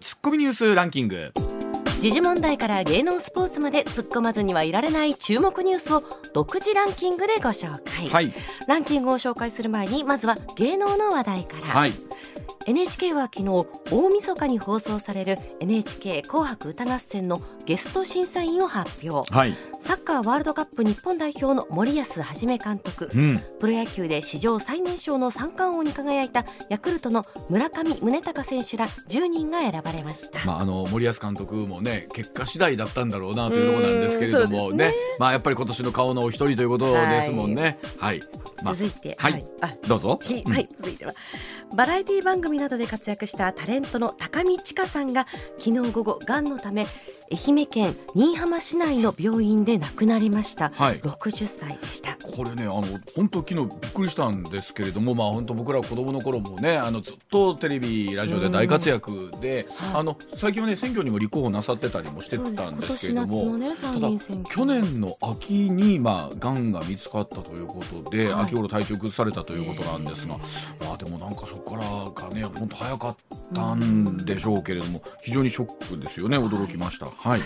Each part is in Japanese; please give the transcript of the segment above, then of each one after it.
ツッコミニュースランキング。時事問題から芸能スポーツまで突っ込まずにはいられない注目ニュースを独自ランキングでご紹介、はい。ランキングを紹介する前にまずは芸能の話題から、はい NHK は昨日大晦日に放送される NHK 紅白歌合戦のゲスト審査員を発表。はい。サッカーワールドカップ日本代表の森保一監督。うん。プロ野球で史上最年少の三冠王に輝いたヤクルトの村上宗隆選手ら10人が選ばれました。まあ、あの森保監督もね結果次第だったんだろうなというところなんですけれどもね。ね。まあやっぱり今年の顔のお一人ということですもんね。はい、まあ続いて、はい。あどうぞ。ひはい、続いてはバラエティ番組などで活躍したタレントの高見知佳さんが昨日午後がんのため愛媛県新居浜市内の病院で亡くなりました、はい。60歳でした。これねあの本当昨日びっくりしたんですけれどもまあ本当僕ら子供の頃もねあのずっとテレビラジオで大活躍で、はい。あの最近はね選挙にも立候補なさってたりもしてたんですけれどもね参ただ去年の秋にまあがんが見つかったということで、はい。秋頃体調崩されたということなんですが、まあでもなんかそこからがね本当早かったんでしょうけれども非常にショックですよね驚きました。はい、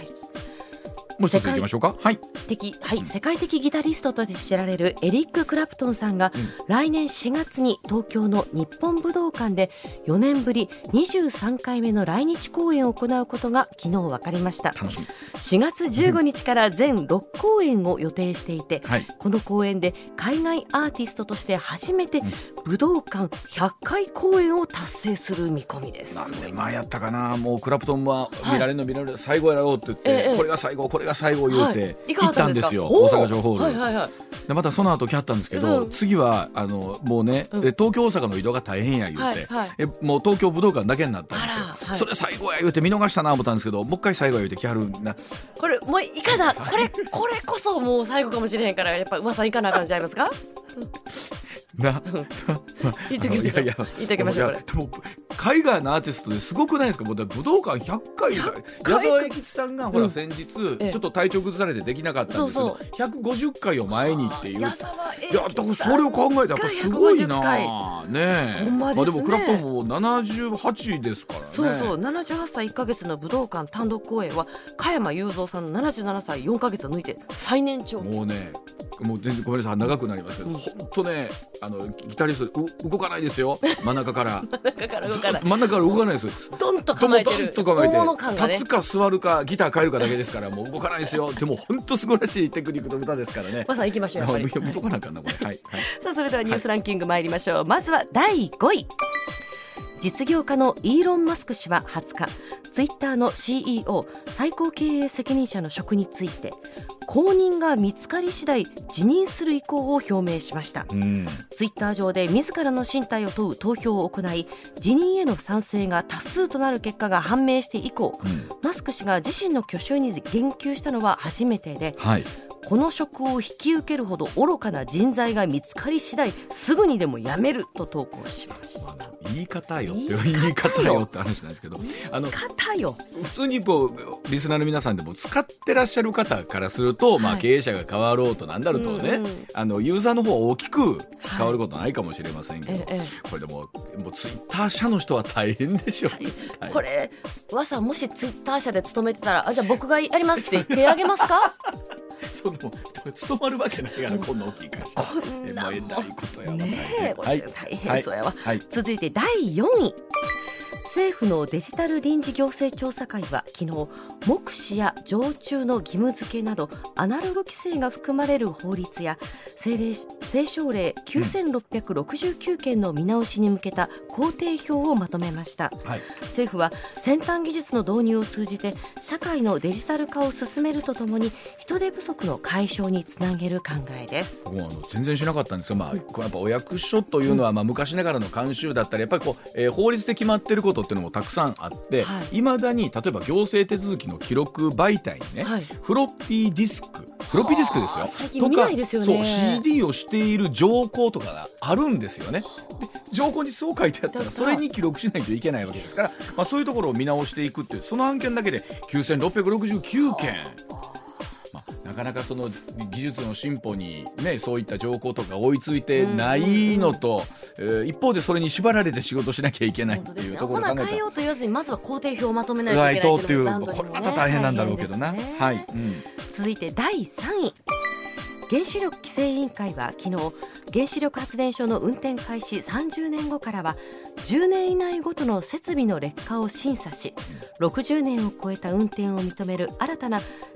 もう一ついきましょうか。はい。的はい、世界的ギタリストとして知られるエリック・クラプトンさんが、来年4月に東京の日本武道館で4年ぶり23回目の来日公演を行うことが昨日分かりました楽しみ。4月15日から全6公演を予定していて、はい。この公演で海外アーティストとして初めて武道館100回公演を達成する見込みです。何年前やったかなもうクラプトンは見られるの見られる最後やろうって言って、ええこれが最後これが最後言うて、はい。行ったんですよ大阪城ホール、はいはいはい。でまたその後来はったんですけど、うん。次はあのもうね、うん。え東京大阪の移動が大変や言うて、はいはい。えもう東京武道館だけになったんですよ、はい。それ最後や言うて見逃したな思ったんですけどもう一回最後や言うて来はるな。これもういかだこれこれこそもう最後かもしれへんからやっぱ噂いかなあかんちゃいますか？ないやいや言っときましょうでも海外のアーティストですごくないですか？もう武道館100回矢回沢永吉さんがほうん。ら先日、ええ。ちょっと体調崩されてできなかったんですけどそう150回を前にっていう。いやだからそれを考えたらやっぱすごいな。150ねえ。ほんまあでもクラプトンも78ですからね。そうそう。78歳1か月の武道館単独公演は加山雄三さんの77歳4か月を抜いて最年長もうねもう全然ごめんなさい。長くなりますけど、うん。本当ねあのギタリストう動かないですよ。真ん中から。真ん中から動かない。です。ドンと構えてる。と構えて。立つか座るかギター変えるかだけですからもう動かないですよ。でも本当素晴らしいテクニックの歌ですからね。まさん行きましょう。やっぱり動かなあかんなこれ。はい、はい、さあそれではニュースランキング参りましょう、まずは第5位実業家のイーロン・マスク氏は20日ツイッターの CEO 最高経営責任者の職について後任が見つかり次第辞任する意向を表明しました。うん。ツイッター上で自らの進退を問う投票を行い辞任への賛成が多数となる結果が判明して以降うん。マスク氏が自身の去就に言及したのは初めてではいこの職を引き受けるほど愚かな人材が見つかり次第すぐにでも辞めると投稿しました。言い方よ。って言言いい方よって話なんですけどあの方よ。普通にこうリスナーの皆さんでも使ってらっしゃる方からすると、まあ、はい経営者が変わろうとなんだろうとね、うんうん。あのユーザーの方は大きく変わることないかもしれませんけど、ええこれでももうツイッター社の人は大変でしょう、はい。これ、わさもしツイッター社で勤めてたら、あじゃあ僕がやりますって手挙げますか？その務まるわけないからこんな大きいから。こんなもうえらいことやわ。ねえ、こはい。れ大変そうやわ。はい。続いて第4位政府のデジタル臨時行政調査会は昨日目視や常駐の義務付けなどアナログ規制が含まれる法律や政令政省令9669件の見直しに向けた工程表をまとめました。はい。政府は先端技術の導入を通じて社会のデジタル化を進めるとともに人手不足の解消につなげる考えです。僕もあの全然しなかったんですが、まあ、やっぱお役所というのは、まあ、昔ながらの慣習だったりやっぱりこう、えー法律で決まってることっていうのもたくさんあってはい。いま、未だに例えば行政手続きの記録媒体にね、はい。フロッピーディスクフロッピーディスクですよ。はあ最近見ないですよね。とかそう CD をしている条項とかがあるんですよね。で条項にそう書いてあったらそれに記録しないといけないわけですから、まあ、そういうところを見直していくっていうその案件だけで9669件。まあ、なかなかその技術の進歩に、ね、そういった条項とか追いついてないのと、えー一方でそれに縛られて仕事しなきゃいけないっていうところを考えた。ら変えようと言わずにまずは工程表をまとめないといけないっていうね。これまた大変なんだろうけどな、ね。はい、うん。続いて第3位。原子力規制委員会は昨日原子力発電所の運転開始30年後からは10年以内ごとの設備の劣化を審査し60年を超えた運転を認める新たな規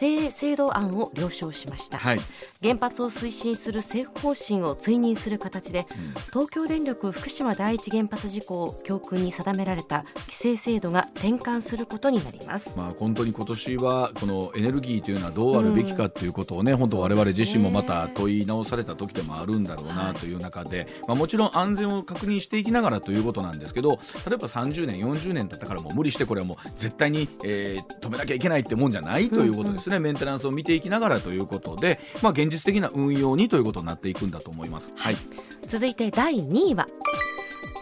制制度案を了承しました、はい。原発を推進する政府方針を追認する形で、東京電力福島第一原発事故を教訓に定められた規制制度が転換することになります。まあ、本当に今年はこのエネルギーというのはどうあるべきかということをね、本当我々自身もまた問い直された時でもあるんだろうなという中で、まあ、もちろん安全を確認していきながらということなんですけど例えば30年40年経ったからもう無理してこれはもう絶対に、えー止めなきゃいけないってもんじゃないということですね、メンテナンスを見ていきながらということで、まあ、現実的な運用にということになっていくんだと思います。はい。続いて第2位は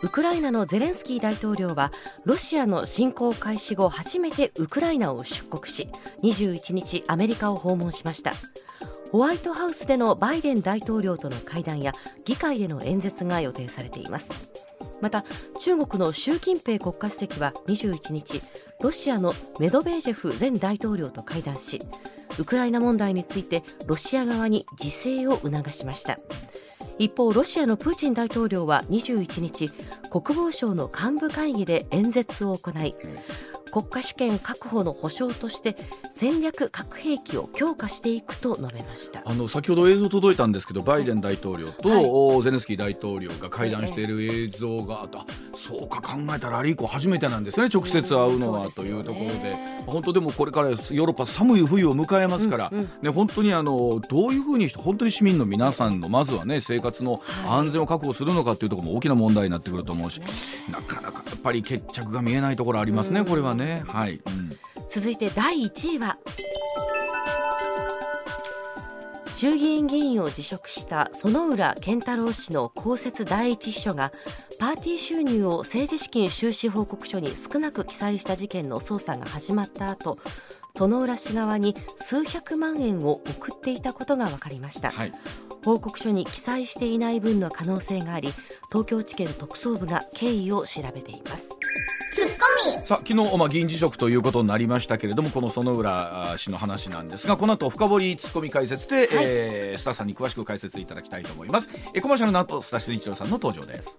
ウクライナのゼレンスキー大統領はロシアの侵攻開始後初めてウクライナを出国し21日アメリカを訪問しました。ホワイトハウスでのバイデン大統領との会談や議会での演説が予定されています。また中国の習近平国家主席は21日ロシアのメドベージェフ前大統領と会談しウクライナ問題についてロシア側に自制を促しました。一方ロシアのプーチン大統領は21日国防省の幹部会議で演説を行い国家主権確保の保障として戦略核兵器を強化していくと述べました。あの先ほど映像届いたんですけどバイデン大統領と、はい。おゼレンスキー大統領が会談している映像があった、そうか考えたらあれ以降初めてなんですね直接会うのはうんというところで。本当でもこれからヨーロッパ寒い冬を迎えますから、うんうん。ね、本当にあのどういうふうにして本当に市民の皆さんのまずはね生活の安全を確保するのかというところも大きな問題になってくると思うし、なかなかやっぱり決着が見えないところありますね、うん。これはね。はい、うん続いて第1位は。衆議院議員を辞職した薗浦健太郎氏の公設第一秘書がパーティー収入を政治資金収支報告書に少なく記載した事件の捜査が始まった後薗浦氏側に数百万円を送っていたことが分かりました、はい。報告書に記載していない分の可能性があり東京地検特捜部が経緯を調べています。さあ昨日、まあ、議員辞職ということになりましたけれどもこの薗浦氏の話なんですがこの後深掘りツッコミ解説で、えー、スタさんに詳しく解説いただきたいと思います。えーコマーシャルの後スタシ一郎さんの登場です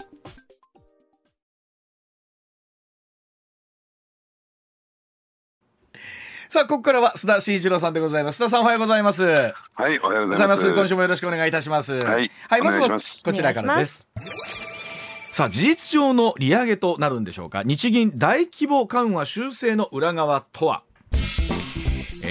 さあここからは須田慎一郎さんでございます。須田さんおはようございます。はい、おはようごございまざいます。す。今週もよろしくお願いいたします。はい。はい、まずはこちらからです。さあ事実上の利上げとなるんでしょうか。日銀大規模緩和修正の裏側とは？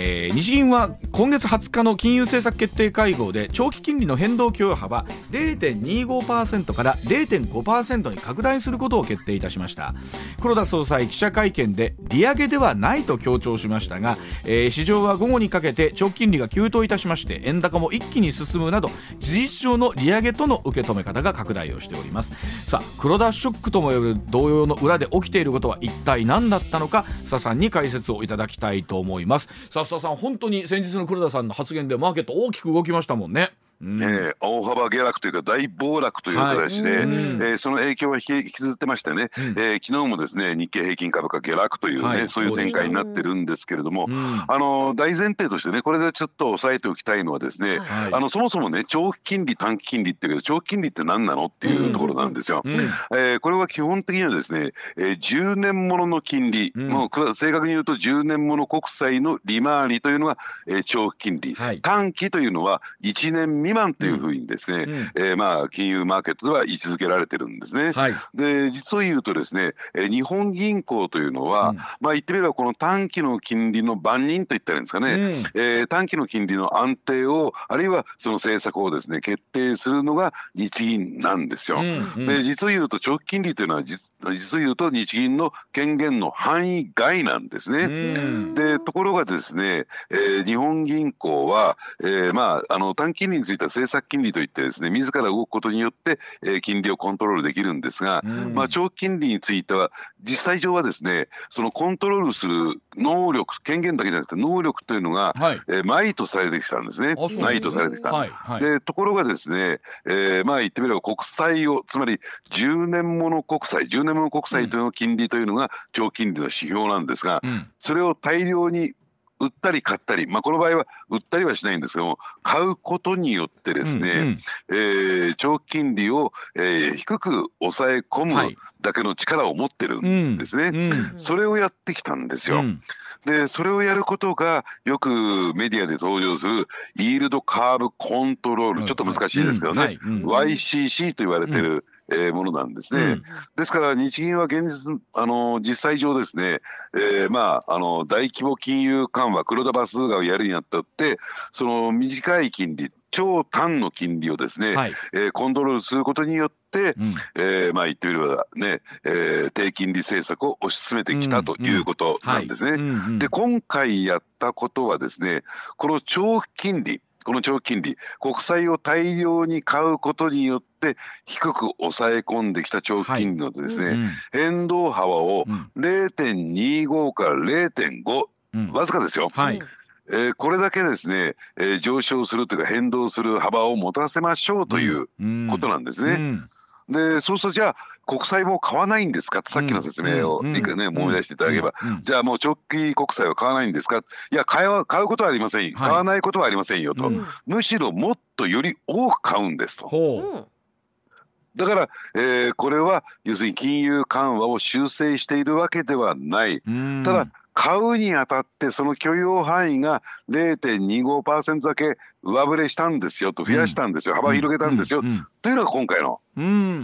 えー日銀は今月20日の金融政策決定会合で長期金利の変動許容幅0.25%から0.5%に拡大することを決定いたしました。黒田総裁記者会見で利上げではないと強調しましたが、えー市場は午後にかけて長期金利が急騰いたしまして円高も一気に進むなど事実上の利上げとの受け止め方が拡大をしております。さあ黒田ショックとも呼べる同様の裏で起きていることは一体何だったのか須田さんに解説をいただきたいと思います。さあ田さん本当に先日の黒田さんの発言でマーケット大きく動きましたもんね。うん。えー大幅下落というか大暴落という形で、はい。えうん。ーその影響は引きずってましてね、うん。えー昨日もですね日経平均株価下落というね、はい。そういう展開になってるんですけれども、うん。あの大前提としてねこれでちょっと押さえておきたいのはですね、はい。あのそもそもね長期金利短期金利っていうけど長期金利って何なのっていうところなんですよ。うん。えーこれは基本的にはですね、えー10年ものの金利、うん。もう正確に言うと10年もの国債の利回りというのが、えー長期金利、はい。短期というのは1年未満というふうにですね、うんえーまあ金融マーケットでは位置づけられてるんですね。はいで実を言うとですね、えー日本銀行というのは、うんまあ言ってみればこの短期の金利の番人と言ったらいいんですかね、うんえー短期の金利の安定をあるいはその政策をですね決定するのが日銀なんですよ。うんで実を言うと長期金利というのは実実を言うと日銀の権限の範囲外なんですね。でところがですね、えー日本銀行は、えーまあ、あの短期金利についいた政策金利といってですね自ら動くことによって、えー、金利をコントロールできるんですが、うん、まあ、長期金利については実際上はですねそのコントロールする能力権限だけじゃなくて能力というのが、はい、えー、前とされてきたんですね。前とされてきた。はいはい、でところがですね、えー、まあ言ってみれば国債をつまり10年もの国債10年もの国債というの金利というのが長期金利の指標なんですが、うん、それを大量に売ったり買ったり、まあ、この場合は売ったりはしないんですけども買うことによってですね、うんうん、えー、長期金利を、えー、低く抑え込むだけの力を持ってるんですね、うん。うん、それをやってきたんですよ。うん、でそれをやることがよくメディアで登場するイールドカーブコントロールちょっと難しいですけどね、はい、YCC と言われてる、えー、ものなんですね、うん、ですから日銀は現実あの実際上ですね、えー、まああの大規模金融緩和黒田バスがやるにあたってその短い金利超短の金利をですね、はい、えー、コントロールすることによって、うん、えー、まあ言ってみればね、えー、低金利政策を推し進めてきたということなんですね。で今回やったことはですねこの長期金利この長期金利国債を大量に買うことによって低く抑え込んできた長期金利のですね、はい。うん、変動幅を0.25から0.5、うん、わずかですよ。はい。えー、これだけですね、えー、上昇するというか変動する幅を持たせましょうということなんですね。うん。うんでそうするとじゃあ国債も買わないんですか？ってさっきの説明を、うん、ね、思い出していただければ、じゃあもう長期国債は買わないんですか？いや買う買うことはありません、買わないことはありませんよと、むしろもっとより多く買うんですと。だから、えー、これは要するに金融緩和を修正しているわけではない。ただ買うにあたってその許容範囲が0.25%だけ上振れしたんですよと増やしたんですよ、幅広げたんですよ、というのが今回の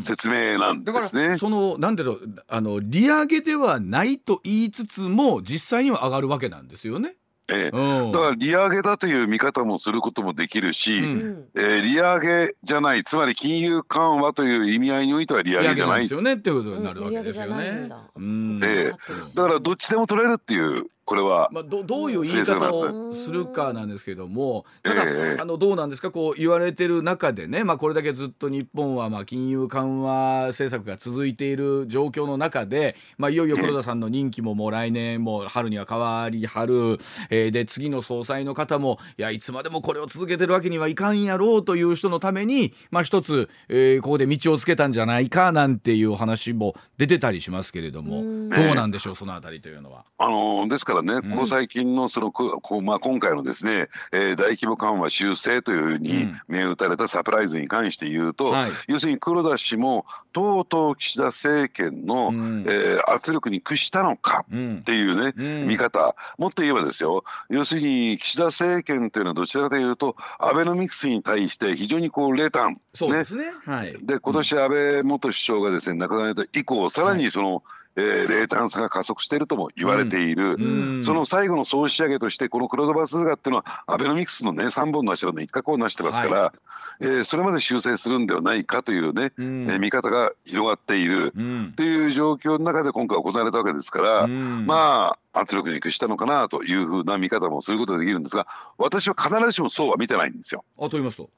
説明なんですね。だからそのなんだろうあの利上げではないと言いつつも実際には上がるわけなんですよね。えー、だから利上げだという見方もすることもできるし、うん、えー、利上げじゃないつまり金融緩和という意味合いにおいては利上げじゃない。ですよねっていうことになるわけですよね。うん、でだからどっちでも取れるっていうこれは、まあ、どどういう言い方をするかなんですけどもただ、えー、あのどうなんですか？こう言われてる中でね、まあ、これだけずっと日本はまあ金融緩和政策が続いている状況の中で、まあ、いよいよ黒田さんの任期ももう来年も春には変わりはる、えー、で次の総裁の方もいやいつまでもこれを続けてるわけにはいかんやろうという人のために、まあ、一つ、えー、ここで道をつけたんじゃないかなんていう話も出てたりしますけれどもどうなんでしょうそのあたりというのは。あのですからね、ここ最近のそのこまあ、今回のですね、えー、大規模緩和修正というふうに銘打たれたサプライズに関して言うと、要するに黒田氏もとうとう岸田政権の、うん、えー、圧力に屈したのかっていうね、うん、見方。もっと言えばですよ要するに岸田政権というのはどちらかというとアベノミクスに対して非常にこう冷淡そうですね、はい、で今年安倍元首相がですね亡くなられた以降さらにその、はいえー、冷淡さが加速しているとも言われている、うん、その最後の総仕上げとしてこの黒田バスガっていうのはアベノミクスのね3本の柱の一角を成してますから、はい、えー、それまで修正するんではないかというね、うん、えー、見方が広がっている、うん、っていう状況の中で今回行われたわけですから、うん、まあ圧力に屈したのかなというふうな見方もすることができるんですが私は必ずしもそうは見てないんですよ。あと言いますと？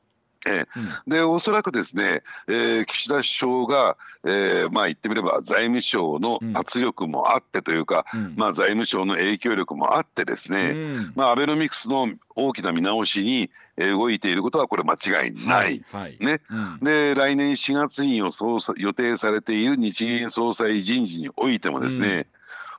えー、でおそらくですね、えー、岸田首相が、えー、まあ言ってみれば財務省の圧力もあってというか、うん、まあ財務省の影響力もあってですね、うん、まあアベノミクスの大きな見直しに動いていることはこれ間違いない。はいはい、ね、うん、で来年4月に予予定されている日銀総裁人事においてもですね、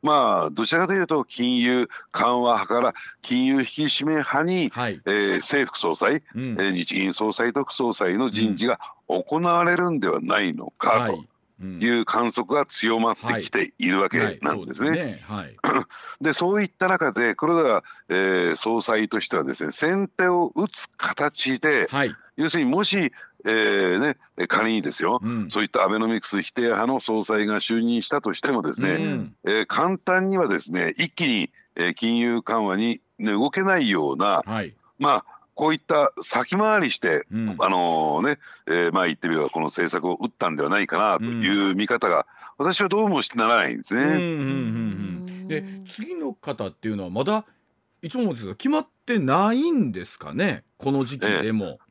まあどちらかというと金融緩和派から金融引き締め派に、はい、えー、政府総裁、うん、えー、日銀総裁と副総裁の人事が行われるんではないのかと。いう観測が強まってきているわけなんですね。で そういった中で黒田、えー、総裁としてはですね先手を打つ形で、はい、要するにもしえーね、仮にですよ、うん、そういったアベノミクス否定派の総裁が就任したとしてもですね、うん、えー、簡単にはですね一気に、えー、金融緩和に、ね、動けないような、はい、まあこういった先回りして、うん、あのね、えー、まあ言ってみればこの政策を打ったんではないかなという見方が、私はどうもしてならないんですね。で次の方っていうのはまだいつもですが決まってないんですかね？この時期でも。え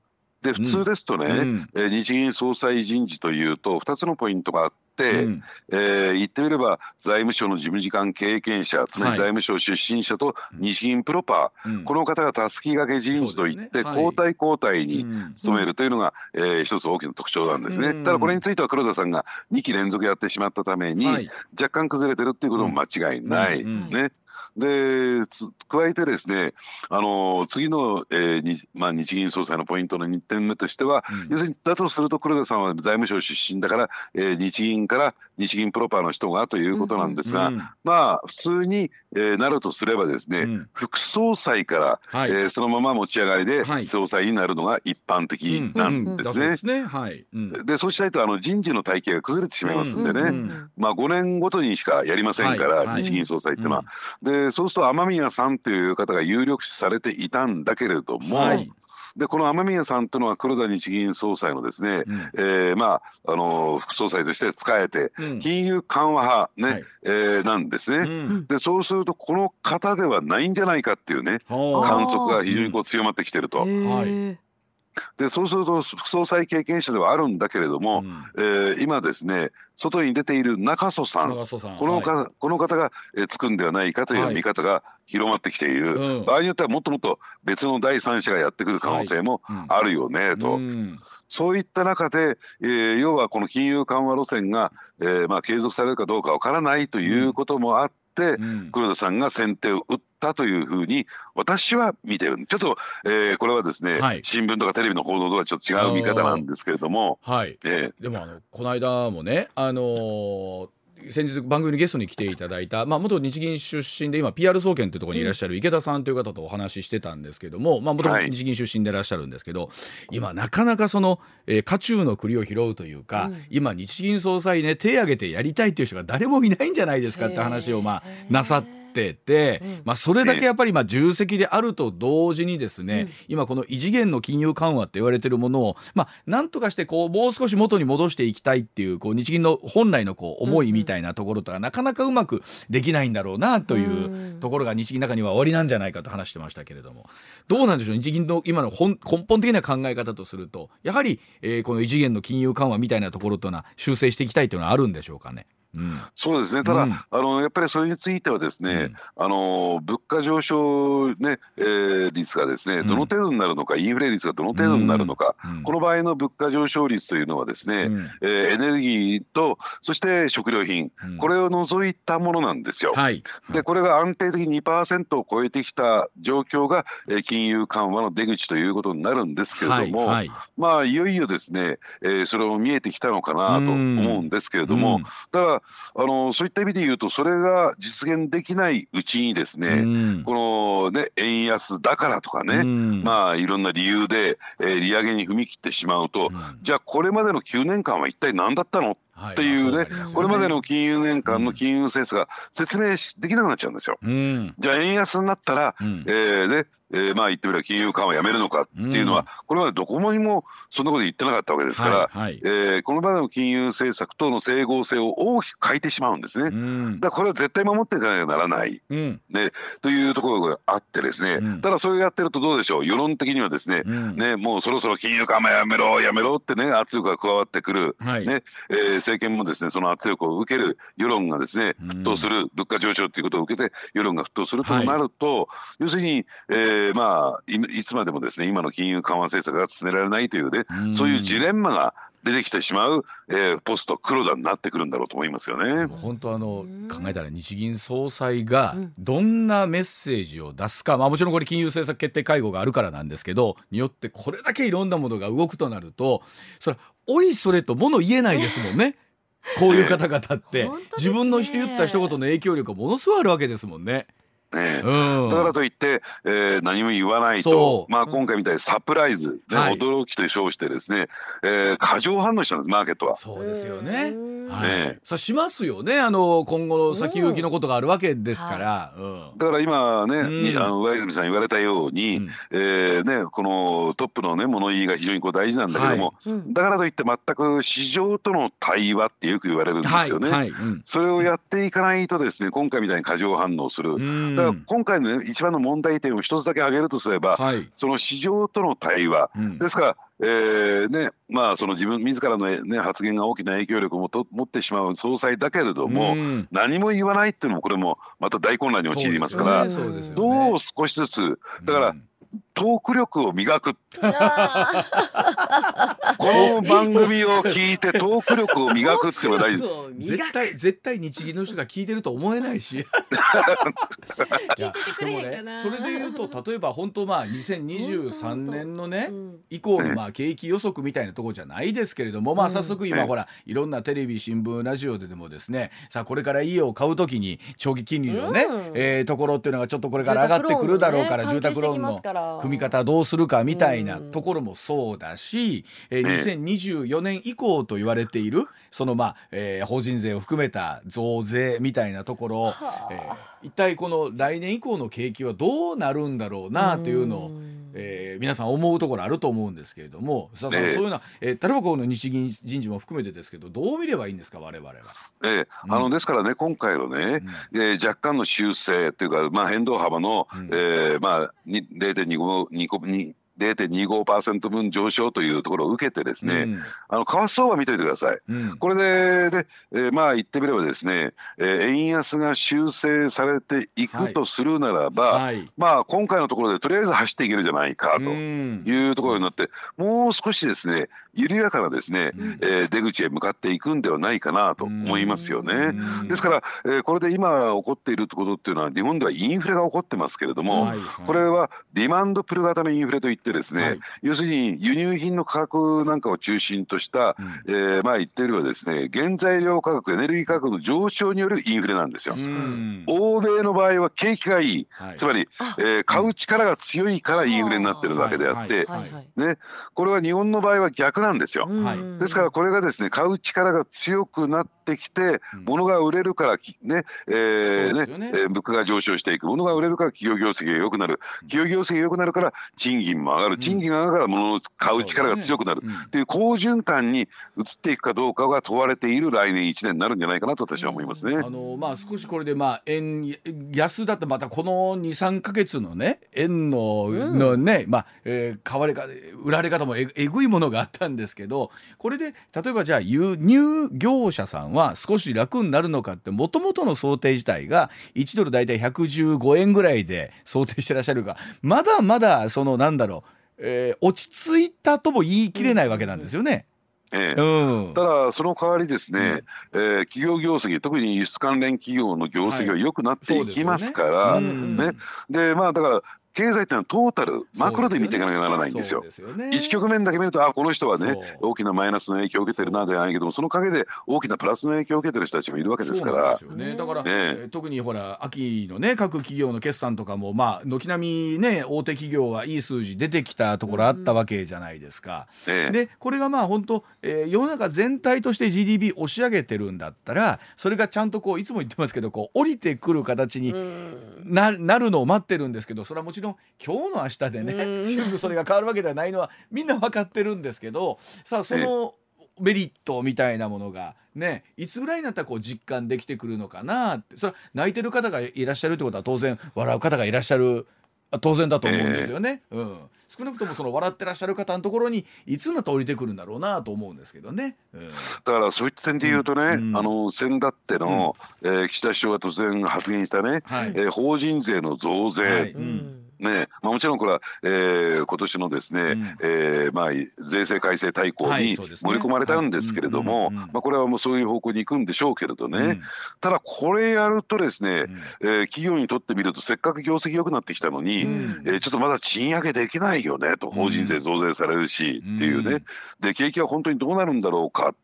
で普通ですとね、うん。えー日銀総裁人事というと2つのポイントがあって、うん。えー言ってみれば財務省の事務次官経験者つまはい。り財務省出身者と日銀プロパー、うん。この方がたすき掛け人事といって、交代交代にうん。務めるというのが、えー一つ大きな特徴なんですね。うん。ただこれについては黒田さんが2期連続やってしまったために、はい。若干崩れてるっていうことも間違いない。うん。うん。ね。でつ加えてですね、あの次の、えーにまあ、日銀総裁のポイントの2点目としては、うん。要するにだとすると黒田さんは財務省出身だから、えー日銀から日銀プロパーの人がということなんですが、うんまあ普通に、えーなるとすればですね、うん。副総裁から、はい。えーそのまま持ち上がりではい。総裁になるのが一般的なんですね。ではい。うん。でそうしないとあの人事の体系が崩れてしまいますんでね、うん。まあ、5年ごとにしかやりませんから、はい。はい日銀総裁っていうのは。でそうすると雨宮さんという方が有力視されていたんだけれども、はいでこの雨宮さんというのは黒田日銀総裁のですね、うん。えーまああの副総裁として使えてうん。金融緩和派、ねはい。えーなんですね。うん。でそうするとこの方ではないんじゃないかっていうねはあ観測が非常にこう強まってきてると。へでそうすると副総裁経験者ではあるんだけれども、うん。えー今ですね外に出ている中曽さん長曽さんこのか、はい。この方が、えーつくんではないかという見方が広まってきている、うん。場合によってはもっともっと別の第三者がやってくる可能性もうん。あるよね、と、うん。そういった中で、えー要はこの金融緩和路線が、えーまあ、継続されるかどうかわからないということもあって、うん。黒田さんが先手を打ったというふうに私は見てるちょっと、えーこれはですね、はい。新聞とかテレビの報道とはちょっと違う見方なんですけれども、はい。え。でもあのこの間もねあのー先日番組にゲストに来ていただいた、まあ、元日銀出身で今 PR 総研というところにいらっしゃる池田さんという方とお話ししてたんですけどもまあ元日銀出身でいらっしゃるんですけど、今なかなかその、えー、渦中の栗を拾うというか、うん。今日銀総裁ね手挙げてやりたいっていう人が誰もいないんじゃないですかって話をまあなさって。てうん。まあ、それだけやっぱりまあ重責であると同時にですね、うん。今この異次元の金融緩和って言われてるものを、まあ、なんとかしてこうもう少し元に戻していきたいっていうこう日銀の本来のこう思いみたいなところとかなかなかうまくできないんだろうなというところが日銀の中には終わりなんじゃないかと話してましたけれども。どうなんでしょう日銀の今の本根本的な考え方とするとやはり、えーこの異次元の金融緩和みたいなところというのは修正していきたいというのはあるんでしょうかね？うん。そうですね。ただ、うん。あのやっぱりそれについてはですね、うん。あの物価上昇、ねえー率がですねん。どの程度になるのか、インフレ率がどの程度になるのか、うん。この場合の物価上昇率というのはですね、うん。えーエネルギーとそして食料品、うん。これを除いたものなんですよ。はい、でこれが安定的に2%を超えてきた状況が、えー金融緩和の出口ということになるんですけれども、はいはい。まあいよいよですね、えーそれも見えてきたのかなと思うんですけれども、うん。だからあのそういった意味で言うとそれが実現できないうちにですね、うん。このね円安だからとかね、うん。まあいろんな理由で、えー利上げに踏み切ってしまうと、うん。じゃあこれまでの9年間は一体何だったの？はっていうね、まあそうなりますよこれまでの金融年間の金融政策が説明しできなくなっちゃうんですよ。うん。じゃあ円安になったら、うん。えーねえーまあ言ってみれば金融緩和やめるのかっていうのは、うん。これまでどこにもそんなこと言ってなかったわけですから、はいはい。えーこの場での金融政策との整合性を大きく変えてしまうんですね。うん。だからこれは絶対守っていかなきゃならない、うん。ね、というところがあってですね、うん。ただそれをやってるとどうでしょう？世論的にはですね,、うん。ねもうそろそろ金融緩和やめろやめろってね圧力が加わってくる、はい。ね。えー政権もですねその圧力を受ける世論がですねうん。沸騰する、物価上昇ということを受けて世論が沸騰するとなると、要するに、えーまあいいつまでもですね今の金融緩和政策が進められないというね、うんそういうジレンマが出てきてしまう、えーポスト黒田になってくるんだろうと思いますよね。本当あの考えたら日銀総裁がうんどんなメッセージを出すか、まあ、もちろんこれ金融政策決定会合があるからなんですけどによってこれだけいろんなものが動くとなるとそれおいそれともの言えないですもんね。こういう方々って自分の人言った一言の影響力がものすごいあるわけですもんね。ねうん、だからといって、えー何も言わないそと、う。まあ、今回みたいにサプライズ、ねはい。驚きと称してですね、えー過剰反応したんですマーケットは。そうですよね。うん。はい。ねさあしますよねあの今後の先行きのことがあるわけですから。うん。だから今ね、うん。にあの上泉さん言われたように、うん。えーね、このトップの、ね、物言いが非常にこう大事なんだけども、うん。だからといって全く市場との対話ってよく言われるんですはいよね。はい。うん。それをやっていかないとですね今回みたいに過剰反応する。うんだから今回の、ね、一番の問題点を一つだけ挙げるとすれば、はい。その市場との対話、うん。ですからえーねまあ、その自分自らの、ね、発言が大きな影響力をもと持ってしまう総裁だけれども、うん。何も言わないっていうのもこれもまた大混乱に陥りますからね。どう少しずつだから、うんトーク力を磨く。あこの番組を聞いてトーク力を磨くっていうのが大事。ー絶対絶対日銀の人が聞いてると思えないし。いやくれへんかな。でもねそれで言うと例えば本当まあ2023年のねうん。以降のまあ景気予測みたいなところじゃないですけれども、まあ早速今うんほらいろんなテレビ新聞ラジオででもですねさあこれから家を買うときに長期金利のね、うん。えーところっていうのがちょっとこれから上がってくるだろうから住宅ローンの組み方どうするかみたいなところもそうだし、えーええ2024年以降と言われているそのまあ、えー法人税を含めた増税みたいなところ、えー一体この来年以降の景気はどうなるんだろうなというのを、えー皆さん思うところあると思うんですけれどもさそういうような、えー、例えばこの日銀人事も含めてですけどどう見ればいいんですか我々は。ええあのですからね今回のね、えー若干の修正っていうか、まあ、変動幅の、うん。えーまあ、に0.25 2に0.25%分上昇というところを受けてですね、うん。あの為替相場見ておいてください。うん。これでで、えーまあ言ってみればですね、えー円安が修正されていくとするならば、はい。まあ今回のところでとりあえず走っていけるじゃないかとうん。いうところになって、もう少しですね緩やかなですね、うん。えー出口へ向かっていくんではないかなと思いますよね。うん。ですから、えーこれで今起こっていることっていうのは日本ではインフレが起こってますけれども、はいこれはディマンドプル型のインフレといってですね、はい。要するに輸入品の価格なんかを中心とした、うん。えーまあ言ってみればですね原材料価格エネルギー価格の上昇によるインフレなんですよ。うん。欧米の場合は景気がいい、はい。つまり、あ。えー買う力が強いからインフレになってるわけであって、はいはいはいね、これは日本の場合は逆なんですよ。ですからこれがですね買う力が強くなってきてうん。物が売れるからきねえーそうですよね。えー物価が上昇していく。物が売れるから企業業績が良くなる。企業業績が良くなるから賃金も上がる。賃金が上がるから物を買う力が強くなる。っていう好循環に移っていくかどうかが問われている来年1年になるんじゃないかなと私は思いますね。あのまあ少しこれでまあ円安だってまたこの23か月のね円の,、うん。のねまあ、えー買われか売られ方もええぐいものがあったんですけどこれで例えばじゃあ輸入業者さんは少し楽になるのかってもともとの想定自体が1ドル大体115円ぐらいで想定してらっしゃるがまだまだそのなんだろう、えー落ち着いたとも言い切れないわけなんですよね。ええ。うん。ただその代わりですね、えー企業業績特に輸出関連企業の業績が良くなっていきますから、うん。ね。でまあだから経済っていうのはトータルマクロで見ていかなきゃならないんですよ。すよね。一局面だけ見るとあこの人はね大きなマイナスの影響を受けてるなではないけどもその陰で大きなプラスの影響を受けてる人たちもいるわけですから。ね。だから、ねえ。ー特にほら秋のね各企業の決算とかもまあ軒並みね大手企業はいい数字出てきたところあったわけじゃないですか。ええ。でこれがまあ本当、えー世の中全体として GDP 押し上げてるんだったらそれがちゃんとこういつも言ってますけどこう降りてくる形にうん。ななるのを待ってるんですけどそれはもちろん今日の明日でうねん。すぐそれが変わるわけではないのはみんな分かってるんですけどさあそのメリットみたいなものがねいつぐらいになったらこう実感できてくるのかなって。それは泣いてる方がいらっしゃるってことは当然笑う方がいらっしゃるあ当然だと思うんですよね。うん。少なくともその笑ってらっしゃる方のところにいつになったら降りてくるんだろうなと思うんですけどね。うん。だからそういった点で言うとね、うん。あの先だっての、えー岸田首相が突然発言したね、はい。えー法人税の増税、はい。うんねまあ、もちろんこれは、えー今年のですね、うん。えーまあ、税制改正大綱に盛り込まれたんですけれども、まあ、これはもうそういう方向に行くんでしょうけれどね、うん。ただこれやるとですね、うん。えー企業にとってみるとせっかく業績良くなってきたのに、うん。えーちょっとまだ賃上げできないよねと法人税増税されるしっていうね、うんで景気は本当にどうなるんだろうか。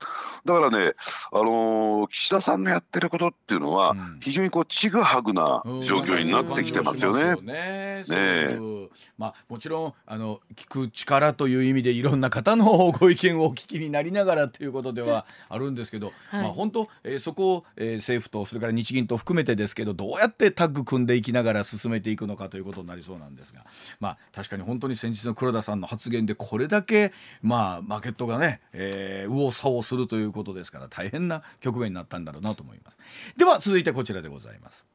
だからね、あのー岸田さんのやってることっていうのはうん。非常にこうちぐはぐな状況になってきてますよね。ねねそういうまあもちろんあの聞く力という意味でいろんな方のご意見をお聞きになりながらということではあるんですけど、はいまあ本当、えーそこを、えー政府とそれから日銀と含めてですけどどうやってタッグ組んでいきながら進めていくのかということになりそうなんですが、まあ確かに本当に先日の黒田さんの発言でこれだけまあマーケットがね、えー、右往左往するということですから大変な局面になったんだろうなと思います。では続いてこちらでございます。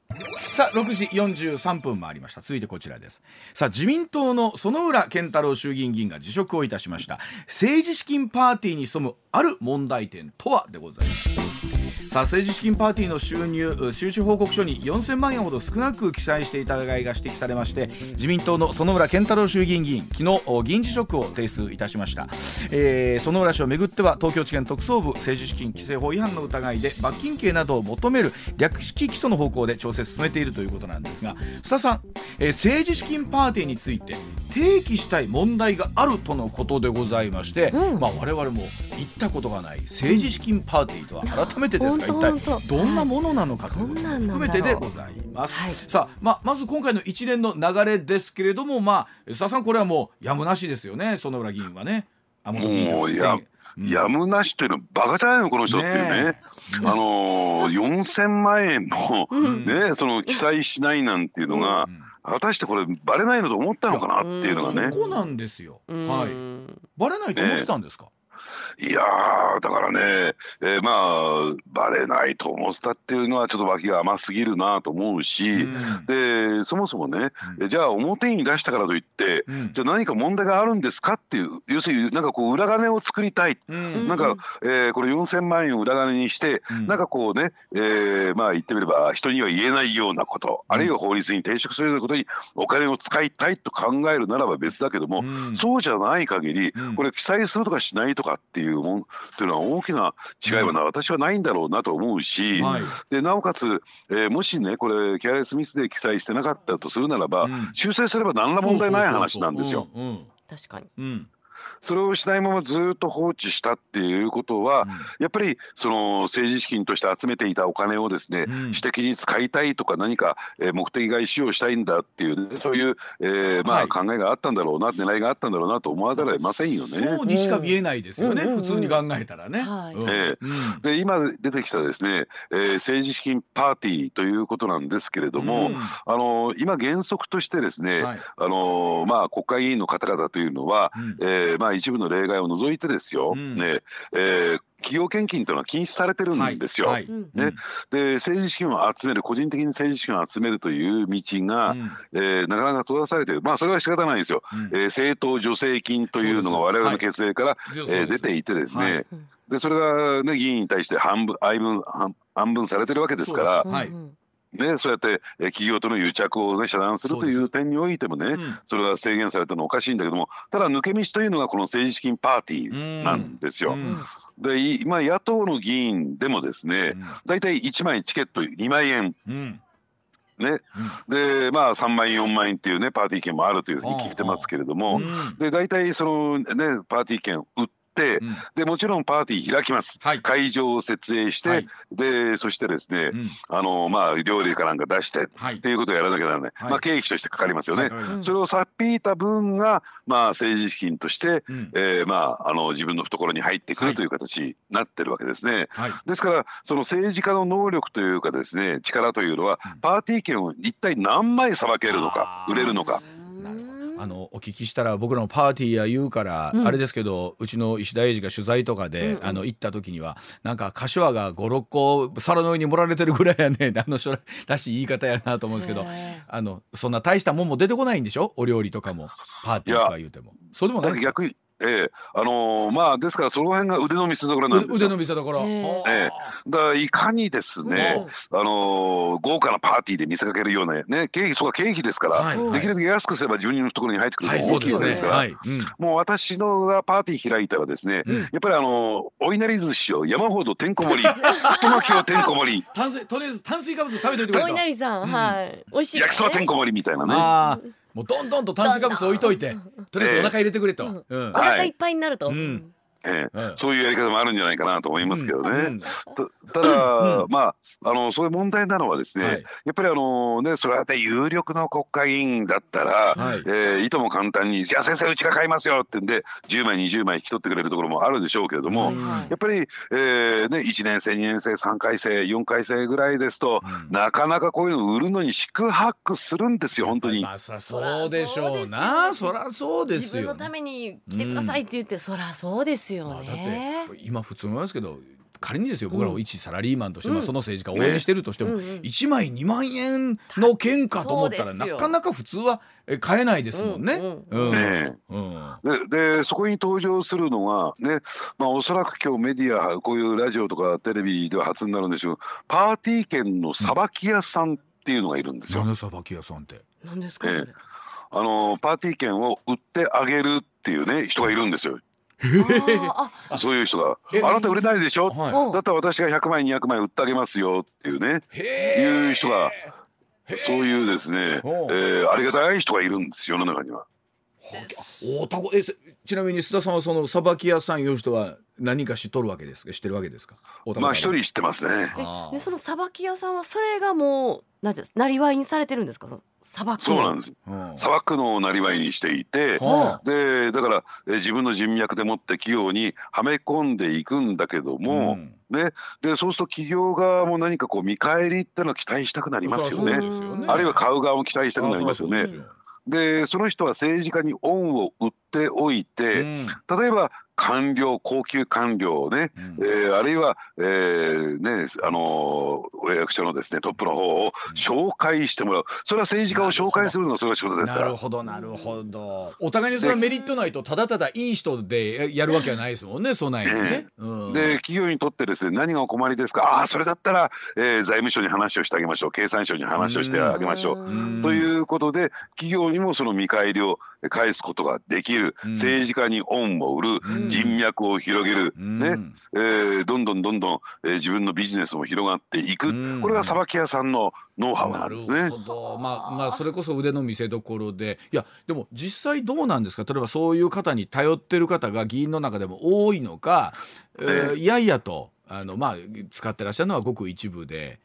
さあ6時43分回りました。続いてこちらです。さあ自民党の園浦健太郎衆議院議員が辞職をいたしました。政治資金パーティーに潜むある問題点とはでございます。さあ政治資金パーティーの収入収支報告書に4000万円ほど少なく記載していた疑いが指摘されまして自民党の園村健太郎衆議院議員昨日議員辞職を提出いたしました、えー、園村氏をめぐっては東京地検特捜部政治資金規正法違反の疑いで罰金刑などを求める略式起訴の方向で調整進めているということなんですが須田さん、えー、政治資金パーティーについて提起したい問題があるとのことでございまして、うん、まあ、我々も行ったことがない政治資金パーティーとは改めてですが、一体どんなものなのかということも含めてでございます。はい、さあ、まあ、まず今回の一連の流れですけれども、まあ、須田さんこれはもうやむなしですよね園浦議員はね。もうややむなしっていうのバカじゃないのこの人っていうね、ねあのー、4,000万円の、ね、その記載しないなんていうのが、うん果たしてこれバレないのと思ったのかなっていうのがね。そこなんですよ。はい。バレないと思ってたんですか？ねいやだからね、えー、まあバレないと思ってたっていうのはちょっと脇が甘すぎるなと思うし、うん、でそもそもね、うん、じゃあ表に出したからといって、うん、じゃあ何か問題があるんですかっていう要するになんかこう裏金を作りたい、うん、なんか、えー、これ4,000万円を裏金にして、うん、なんかこうね、えー、まあ言ってみれば人には言えないようなこと、あるいは法律に抵触するようなことにお金を使いたいと考えるならば別だけども、そうじゃない限りこれ記載するとかしないとかっていういうもんというのは大きな違いはな、私はないんだろうなと思うし、はい、でなおかつ、えー、もしねこれケアレスミスで記載してなかったとするならば、うん、修正すれば何ら問題ない話なんですよ。確かに、うんそれをしないままずっと放置したっていうことは、うん、やっぱりその政治資金として集めていたお金をですね、うん、私的に使いたいとか何か、えー、目的外使用したいんだっていう、ね、そういう、えー、まあ、考えがあったんだろうな狙いがあったんだろうなと思わざるを得ませんよね。そうにしか見えないですよね、うん、普通に考えたらね。はい、えー、で今出てきたですね、えー、政治資金パーティーということなんですけれども、あの今原則としてですね、はい、あのまあ国会議員の方々というのは、うん、えー、まあ一部の例外を除いてですよ、うん、ね。えー、企業献金というのは禁止されてるんですよ。はい。はい、ね、で政治資金を集める個人的に政治資金を集めるという道が、うん、えー、なかなか閉ざされている。まあそれは仕方ないですよ。うん、えー、政党助成金というのが我々の決定から、はい、えー、出ていてですね、はい、でそれが、ね、議員に対して半分配分半分されてるわけですから。はいね、そうやって企業との癒着を、ね、遮断するという点においてもね、うん、それが制限されたのはおかしいんだけどもただ抜け道というのがこの政治資金パーティーなんですよ。で今野党の議員でもですね、大体1枚チケット2万円。ね、うん、でまあ3万円4万円っていうねパーティー券もあるというふうに聞いてますけれども、うん、で大体そのねパーティー券売っ、うん、でもちろんパーティー開きます、はい、会場を設営して、はい、でそしてですね、うん、あのまあ料理かなんか出して、はい、っていうことをやらなきゃならない、まあ経費としてかかりますよね、それをさっぴいた分がまあ政治資金として、うん、えー、まああの自分の懐に入ってくるという形になってるわけですね、ですからその政治家の能力というかですね力というのは、パーティー券を一体何枚さばけるのか売れるのか。あのお聞きしたら僕らのパーティーや言うから、うん、あれですけどうちの石田英二が取材とかで、あの行った時にはなんか柏が56個皿の上に盛られてるぐらいやね あの人らしい言い方やなと思うんですけどあのそんな大したもんも出てこないんでしょ？お料理とかもパーティーとか言うても。そうでもない逆ええ。あのー、まあですからその辺が腕の見せ所なんです腕の見せ所。ええ。だからいかにですね、あのー、豪華なパーティーで見せかけるようなね経費そこは経費ですから、はい。はい、できるだけ安くすれば自分のところに入ってくる大きいわけですから、はいね。はい。うん、もう私のがパーティー開いたらですね、うん、やっぱりあのー、お稲荷寿司を山ほどてんこ盛り 太巻きをてんこ盛り。炭水とりあえず炭水化物食べておいてくれお稲荷さん、はい、美味しい、焼きそばてんこ盛りみたいなね。もうどんどんと炭水化物置いといてとりあえずお腹入れてくれと、うん、お腹いっぱいになると、うんええ、そういうやり方もあるんじゃないかなと思いますけどね。うん、たただ、うん、まああのそういう問題なのはですね、はい、やっぱりあのねそれだって有力の国会議員だったら、はい、えー、いとも簡単に「じゃあ先生うちが買いますよ」ってんで10枚20枚引き取ってくれるところもあるでしょうけれども、はいやっぱり、えーね、1年生2年生3回生4回生ぐらいですと、うん、なかなかこういうの売るのに四苦八苦するんですよ本当に。まあそうでしょうな。そりゃそうですよ。自分のために来てくださいって言って、そりゃそうですよね。まあ、だって今普通なんですけど仮にですよ僕らも一サラリーマンとして、うん。まあ、その政治家を応援してるとしても、うんうん。1枚2万円の券かと思ったらなかなか普通はえ買えないですもんね。ででそこに登場するのがね、まあ、おそらく今日メディアこういうラジオとかテレビでは初になるんでしょう。パーティー券のさばき屋さんっていうのがいるんですよ。何さばき屋さんって？何ですかあのパーティー券を売ってあげるっていうね人がいるんですよ。そういう人がえ「あなた売れないでしょ?」はい。あだったら私が100枚200枚売ってあげますよっていうね。へいう人が。そういうですね、えーありがたい人がいるんです世の中には。おたこえせちなみに須田さんはそのさばき屋さんいう人は何か知っとるわけですか？知ってるわけですか？まあ一人知ってますね。でそのさばき屋さんはそれがもうなんていうんですなりわいにされてるんですか？さばくそうなんです。うん。砂漠のをなりわいにしていて、はでだからえー自分の人脈でもって企業にはめ込んでいくんだけどあも、ん。ね。でそうすると企業側も何かこう見返りってのを期待したくなりますよそうね。ですよね。あるいは買う側も期待したくなりますよね。あそう。ですよでその人は政治家に恩を売っておいて、うん。例えば官僚高級官僚をね、うん。えーあるいは、えーねあのーお役所のですねトップの方を紹介してもらう。それは政治家を紹介するのがそれが仕事ですから。なる。ほどなるほど。お互いにそれはメリットないとただただいい人でやるわけはないですもんねそないにね。うん。で企業にとってですね何がお困りですか？ああーそれだったら、えー財務省に話をしてあげましょう。経産省に話をしてあげましょう。うん。ということで企業にもその見返りを返すことができる、うん。政治家に恩を売る、うん人脈を広げる、うん。ね。えーどんどんどんどん、えー自分のビジネスも広がっていく、うん。これがさばき屋さんのノウハウななんるですね。ほど、まあまあそれこそ腕の見せ所で。いやでも実際どうなんですか？例えばそういう方に頼ってる方が議員の中でも多いのか、えーえ。いやいやとあのまあ使ってらっしゃるのはごく一部で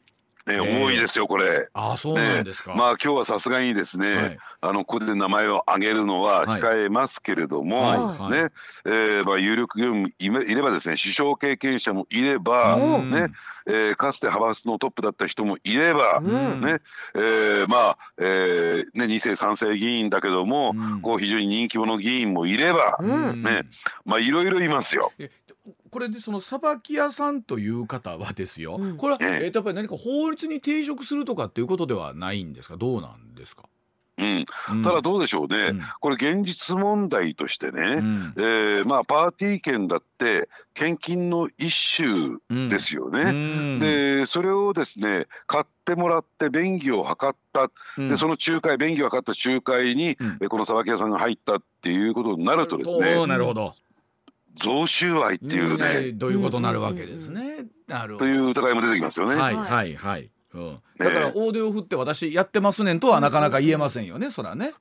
ね、えー多いですよこれ。ああそうなんですか。まあ今日はさすがにですね、はい。あのここで名前を挙げるのは控えますけれども、はい。はい。ね、えーまあ有力議員もいめいればですね首相経験者もいれば、うん。ね、えーかつて派閥のトップだった人もいれば、うん。ね、えーまあ、えーね二世三世議員だけども、うん。こう非常に人気者議員もいれば、うん。ね、まあいろいろいますよ。えこれでそのさばき屋さんという方はですよ、うん。これは、ええ。えーとやっぱり何か法律に抵触するとかっていうことではないんですか？どうなんですか、うん、うん。ただどうでしょうね、うん。これ現実問題としてね、うん。えーまあパーティー券だって献金の一種ですよね。うん。でそれをですね買ってもらって便宜を図った、うん。でその仲介便宜を図った仲介に、うん。えこのさばき屋さんが入ったっていうことになるとですね。なるほど贈収賄っていうね、ねどういうことになるわけですね。なるほど。という疑いも出てきますよね。はい。はいはい。はい。うん、だから大手を振って私やってますねんとはなかなか言えませんよね、そらね。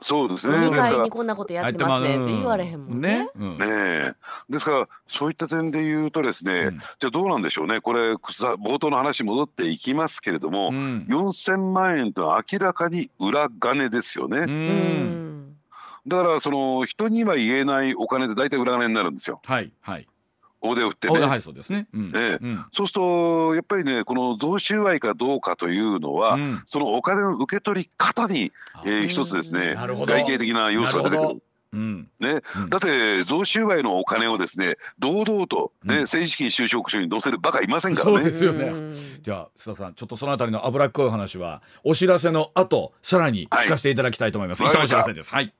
そうですね。飲みですから。会にこんなことやってますねって言われへんもんね。うん。ねえ。ですからそういった点で言うとですね、うん。じゃあどうなんでしょうね。これさ冒頭の話戻っていきますけれども、うん。4,000万円というのは明らかに裏金ですよね、ううんんだからその人には言えないお金で大体裏金になるんですよはいはい。大手を振ってね。あはいそうですね。うんええうんそうするとやっぱりねこの贈収賄かどうかというのは、うんそのお金の受け取り方に、えーうん一つですねなるほど外形的な要素が出てくる。うんねうんだって贈収賄のお金をですね堂々と、ねうん政治資金収支報告書に載せるバカいませんからね。そうですよねうんじゃあ須田さんちょっとそのあたりの脂っこい話はお知らせの後さらに聞かせていただきたいと思います。はいお知らせです。はい。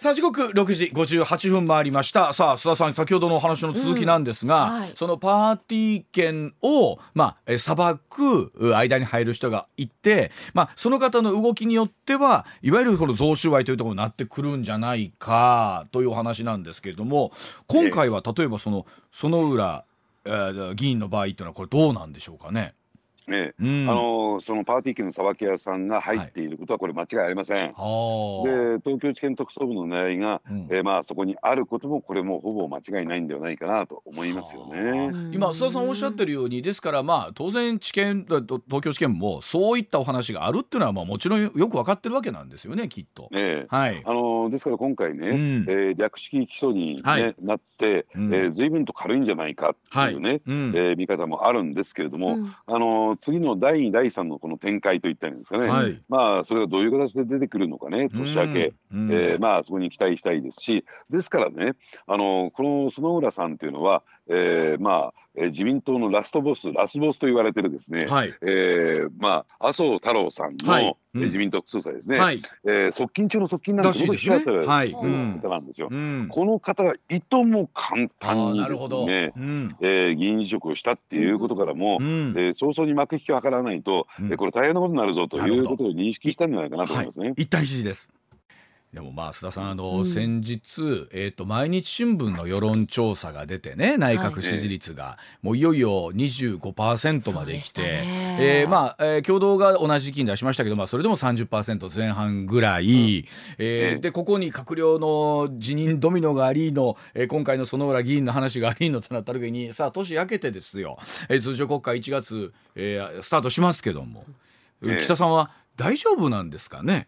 さあ時刻6時58分回りましたさあ須田さん先ほどのお話の続きなんですが、うんはいそのパーティー券をまあえ裁くう間に入る人がいてまあその方の動きによってはいわゆるこの贈収賄というところになってくるんじゃないかというお話なんですけれども今回は例えばそのその裏、えー議員の場合っていうのはこれどうなんでしょうかね？ねうん。あのそのパーティー券のさばき屋さんが入っていることはこれ間違いありません。はあ。で東京地検特捜部の狙いが、うん。えーまあそこにあることもこれもほぼ間違いないんではないかなと思いますよね。うん。今須田さんおっしゃってるようにですからまあ当然知見だと東京地検もそういったお話があるっていうのはまあもちろんよく分かってるわけなんですよねきっと。ねはい。あのですから今回ね、うん。えー略式起訴に、ねはい。なって、うん。えー、随分と軽いんじゃないかっていうね、うん。えー見方もあるんですけれども、うん。あの次の第2第3のこの展開といったんですかね、はい。まあそれがどういう形で出てくるのかね年明け、うえーまあそこに期待したいですし。ですからねあのこの園浦さんっていうのは、えー、まあ、えー、自民党のラストボスラスボスと言われてるですね、はい、えー、まあ、麻生太郎さんの、はい。うん、自民党副総裁ですね、はい、えー、側近中の側近なんですけど、ね、ったら、はい、方なんですよ、うん、この方がいとも簡単にですね、うん、えー、議員辞職をしたっていうことからも、うん、えー、早々に幕引きを図らないと、うん、これ大変なことになるぞということを認識したんじゃないかなと思いますね。一旦指示ですでもまあ須田さんあの、先日、えー、と毎日新聞の世論調査が出てね内閣支持率が、もういよいよ25%まで来て、えー、まあ、えー、共同が同じ時期に出しましたけど、まあ、それでも30%前半ぐらい、うん、えー、でここに閣僚の辞任ドミノがありの、えー、今回の薗浦議員の話がありのとなった時にさあ年明けてですよ、えー、通常国会1月、えー、スタートしますけども、えー、北さんは大丈夫なんですかね？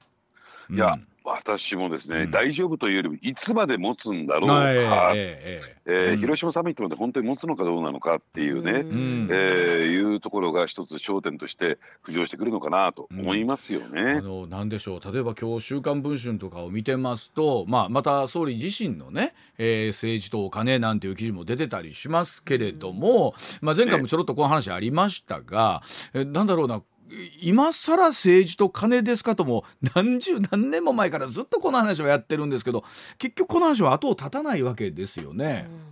いや、うん私もですね、うん、大丈夫というよりもいつまで持つんだろうか、えーえ広島サミットまで本当に持つのかどうなのかっていうね、うん、えー、いうところが一つ焦点として浮上してくるのかなと思いますよね。あのなんでしょう。例えば今日「週刊文春」とかを見てますと、まあ、また総理自身のね、えー、政治とお金なんていう記事も出てたりしますけれども、まあ、前回もちょろっとこの話ありましたが、えなんだろうな今更政治と金ですかとも何十何年も前からずっとこの話をやってるんですけど結局この話は後を絶たないわけですよね。うん。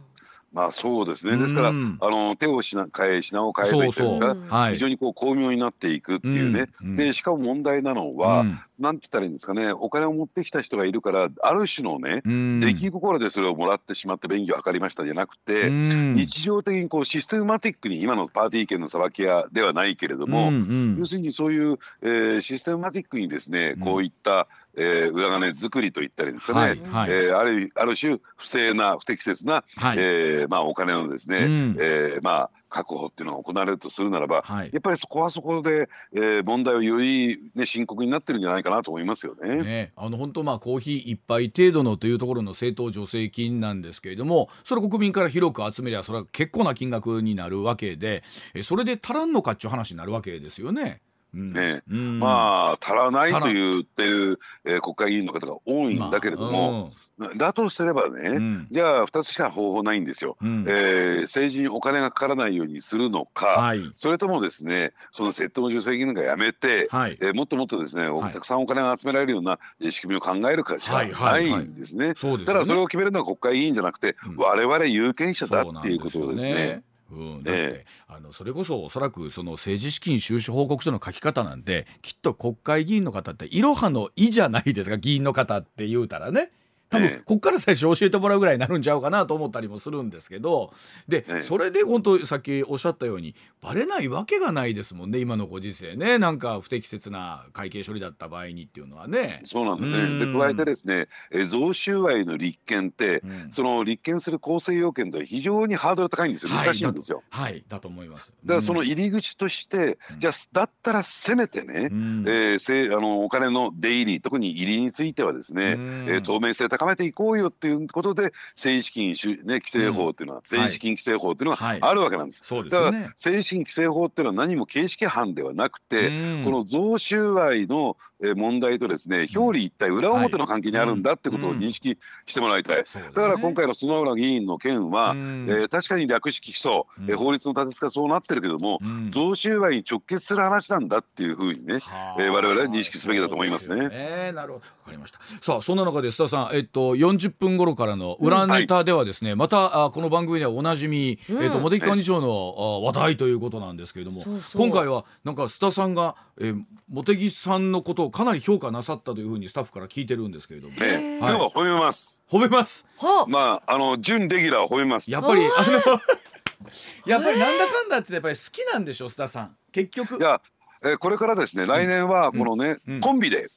まあそうですね。ですから、うん、あの手をしな変え品を変えといったですか、非常にこう巧妙になっていくっていうね。うん、でしかも問題なのは、うん、なんて言ったらいいんですかね。お金を持ってきた人がいるからある種のね、出来心でそれをもらってしまって便宜を図りましたじゃなくて、日常的にこうシステマティックに今のパーティー券のさばき屋ではないけれども、要するにそういう、えー、システマティックにですね、こういったえー、裏金作りといったりですかね、はいはい、えー、あるある種不正な不適切な、はい、えー、まあ、お金のですね、うん、えー、まあ、確保っていうのが行われるとするならば、はい、やっぱりそこはそこで、えー、問題をより、ね、深刻になってるんじゃないかなと思いますよね。ねあの本当まあコーヒー一杯程度のというところの政党助成金なんですけれどもそれ国民から広く集めりゃそれは結構な金額になるわけでそれで足らんのかっちゅう話になるわけですよね。ね、うん、まあ足らないと言ってる、えー、国会議員の方が多いんだけれども、まあ、だとすればね、うん、じゃあ2つしか方法ないんですよ、うん、えー、政治にお金がかからないようにするのか、はい、それともですねその窃盗の助成金なんかやめて、はい、えー、もっともっとですね、はい、たくさんお金が集められるような仕組みを考えるかしかないんですね。ただそれを決めるのは国会議員じゃなくて、うん、我々有権者だっていうことですね。うん、だって、えー、あのそれこそおそらくその政治資金収支報告書の書き方なんてきっと国会議員の方っていろはの「い」じゃないですか議員の方って言うたらね。多分こっから最初教えてもらうぐらいになるんちゃうかなと思ったりもするんですけどでそれで本当さっきおっしゃったようにバレないわけがないですもんね今のご時世ね。なんか不適切な会計処理だった場合にっていうのはね。そうなんですね。で加えてですねえ贈収賄の立件って、うん、その立件する構成要件で非常にハードル高いんですよ。難しいんですよ。はい、はい、だと思います。だからその入り口として、うん、じゃあだったらせめてね、うん、えー、せあのお金の出入り特に入りについてはですね、うん、えー、透明性高めていこうよっていうことで政治資金、ね、規正法っていうのは、政治資金規正法っていうのはあるわけなんです。はいはい、だから政治資金規正法っていうのは何も形式犯ではなくて、この贈収賄の問題とですね表裏一体裏表の関係にあるんだってことを認識してもらいたい、だから今回の薗浦議員の件は、えー、確かに略式起訴、えー、法律の立て付けはそうなってるけども、贈収賄に直結する話なんだっていうふうにね、えー、我々は認識すべきだと思いますね。えー、なるほど。分かりましたさあそんな中で須田さん、えっと、40分頃からの裏ネタではですね、うんはい、またあこの番組ではおなじみ、うん、えっと、茂木幹事長の、話題ということなんですけれども今回はなんか須田さんが、えー、茂木さんのことをかなり評価なさったというふうにスタッフから聞いてるんですけれども、えー、はい、今日は褒めます。褒めます。まああの準レギュラーを褒めます。やっぱりあの やっぱりなんだかんだってやっぱり好きなんでしょ須田さん。結局。いや、えー、これからですね来年はこのね、うん。うん、コンビで